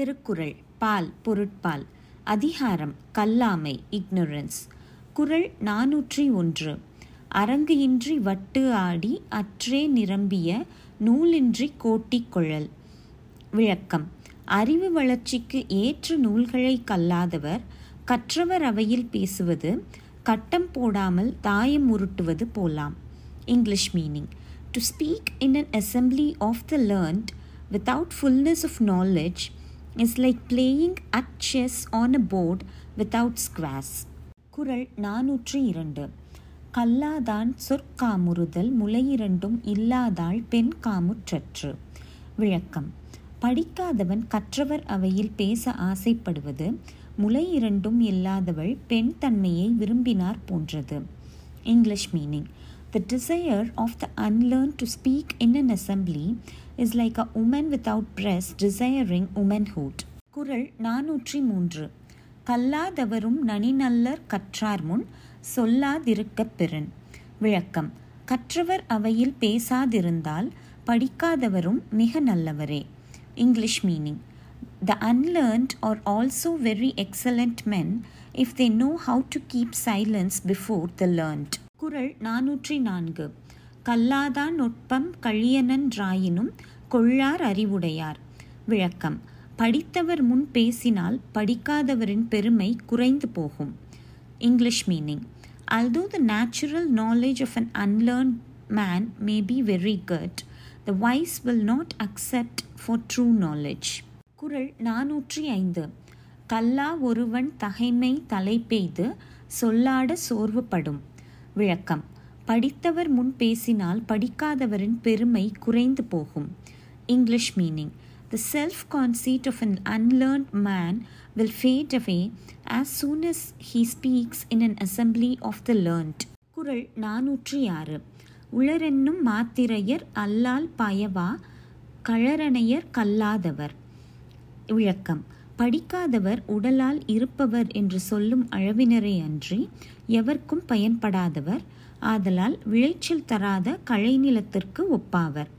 திருக்குறள் பால் பொருட்பால் அதிகாரம் கல்லாமை இக்னோரன்ஸ். குறள் நாநூற்றி ஒன்று. அரங்கு இன்றி வட்டு ஆடி அற்றே நிரம்பிய நூலின்றி கோட்டிக் குழல். விளக்கம். அறிவு வளர்ச்சிக்கு ஏற்ற நூல்களை கல்லாதவர் கற்றவர் அவையில் பேசுவது கட்டம் போடாமல் தாயம் உருட்டுவது போலாம். English meaning. To speak in an assembly of the learned without fullness of knowledge is like playing at chess on a board without squares குரல் நாநூற்றி இரண்டு கல்லாதான் சொற்காமுறுதல் முளையிரண்டும் இல்லாதாள் பெண் காமுற்றற்று. விளக்கம். படிக்காதவன் கற்றவர் அவையில் பேச ஆசைப்படுவது முளை இரண்டும் இல்லாதவள் பெண் தன்மையை விரும்பினார் போன்றது. English meaning. The desire of the unlearned to speak in an assembly is like a woman without breast desiring womanhood. குறள் நாநூற்றி மூன்று கல்லாதவரும் நனிநல்லர் கற்றார் முன் சொல்லாதிருக்கப் பெறன் விளக்கம் கற்றவர் அவையில் பேசாதிருந்தால் படிக்காதவரும் மிக நல்லவரே English meaning The unlearned are also very excellent men if they know how to keep silence before the learned. குரல் நாநூற்றி நான்கு. கல்லாதான் நுட்பம் கழியனன்றாயினும் கொள்ளார் அறிவுடையார். விளக்கம். படித்தவர் முன் பேசினால் படிக்காதவரின் பெருமை குறைந்து போகும். English meaning. Although the natural knowledge of an unlearned man may be very good the wise will not accept for true knowledge. குரல் நாநூற்றி ஐந்து. கல்லா ஒருவன் தகைமை தலை பெய்து சொல்லாட சோர்வுபடும். விளக்கம். படித்தவர் முன் பேசினால் படிக்காதவரின் பெருமை குறைந்து போகும். English meaning the self conceit of an unlearned man will fade away as soon as he speaks in an assembly of the learned குரல் நாநூற்றி ஆறு உளரென்னும் மாத்திரையர் அல்லால் பயவா கழறனையர் கல்லாதவர். விளக்கம். படிக்காதவர் உடலால் இருப்பவர் என்று சொல்லும் அளவினரே அன்றி எவர்க்கும் பயன்படாதவர். ஆதலால் விளைச்சல் தராத கலைநிலத்திற்கு ஒப்பாவர்.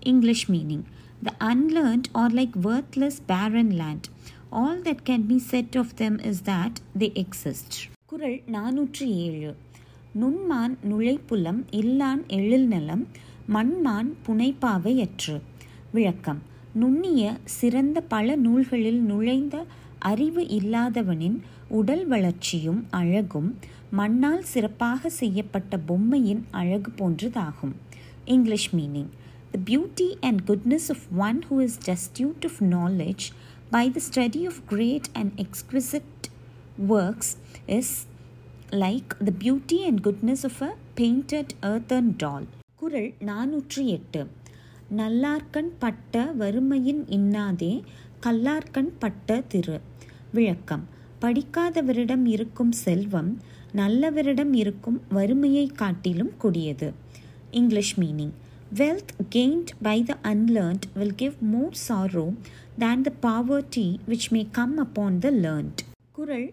English meaning the unlearned are like worthless barren land all that can be said of them is that they exist குரல் நானூற்றி ஏழு. நுண்மான் நுழைப்புலம் இல்லான் எழில் நலம் மண்மான் புனைப்பாவையற்று. விளக்கம். நுண்ணிய சிறந்த பல நூல்களில் நுழைந்த அறிவு இல்லாதவனின் உடல் வளர்ச்சியும் அழகும் மண்ணால் சிறப்பாக செய்யப்பட்ட பொம்மையின் அழகு போன்றதாகும். English meaning the beauty and goodness of one who is destitute of knowledge by the study of great and exquisite works is like the beauty and goodness of a painted earthen doll குரல் நானூற்றி எட்டு. நல்லார்கண் பட்ட வறுமையின் இன்னாதே கல்லார்கண் பட்ட திரு. விளக்கம். படிக்காதவரிடம் இருக்கும் செல்வம் நல்லவரிடம் இருக்கும் வறுமையை காட்டிலும் கொடியது. English meaning. Wealth gained by the unlearned will give more sorrow than the poverty which may come upon the learned குரல்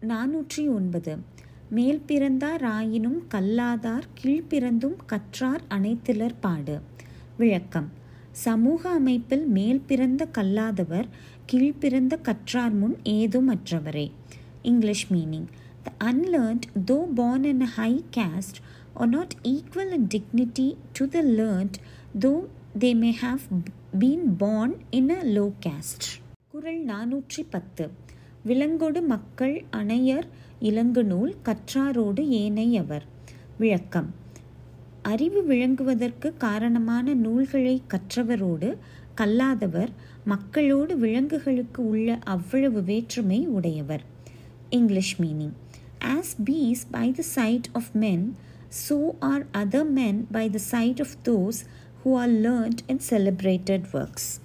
நாநூற்றி ஒன்பது. மேல் பிறந்தார் ஆயினும் கல்லாதார் கீழ்பிறந்தும் கற்றார் அனைத்திலர் பாடு. விளக்கம் சமூக அமைப்பில் மேல் பிறந்த கல்லாதவர் கீழ்பிறந்த கற்றார் முன் ஏதும் அற்றவரே. English meaning the unlearned though born in high high are not equal in dignity to the learned though they may have been born in a low low குரல் நானூற்றி பத்து விலங்கொடு மக்கள் அணையர் இலங்கு நூல் கற்றாரோடு ஏனையவர். விளக்கம். அறிவு விளங்குவதற்கு காரணமான நூல்களை கற்றவரோடு கல்லாதவர் மக்களோடு விலங்குகளுக்கு உள்ள அவ்வளவு வேற்றுமை உடையவர் English meaning as peace by the side of men so are other men by the side of those who are learned in celebrated works.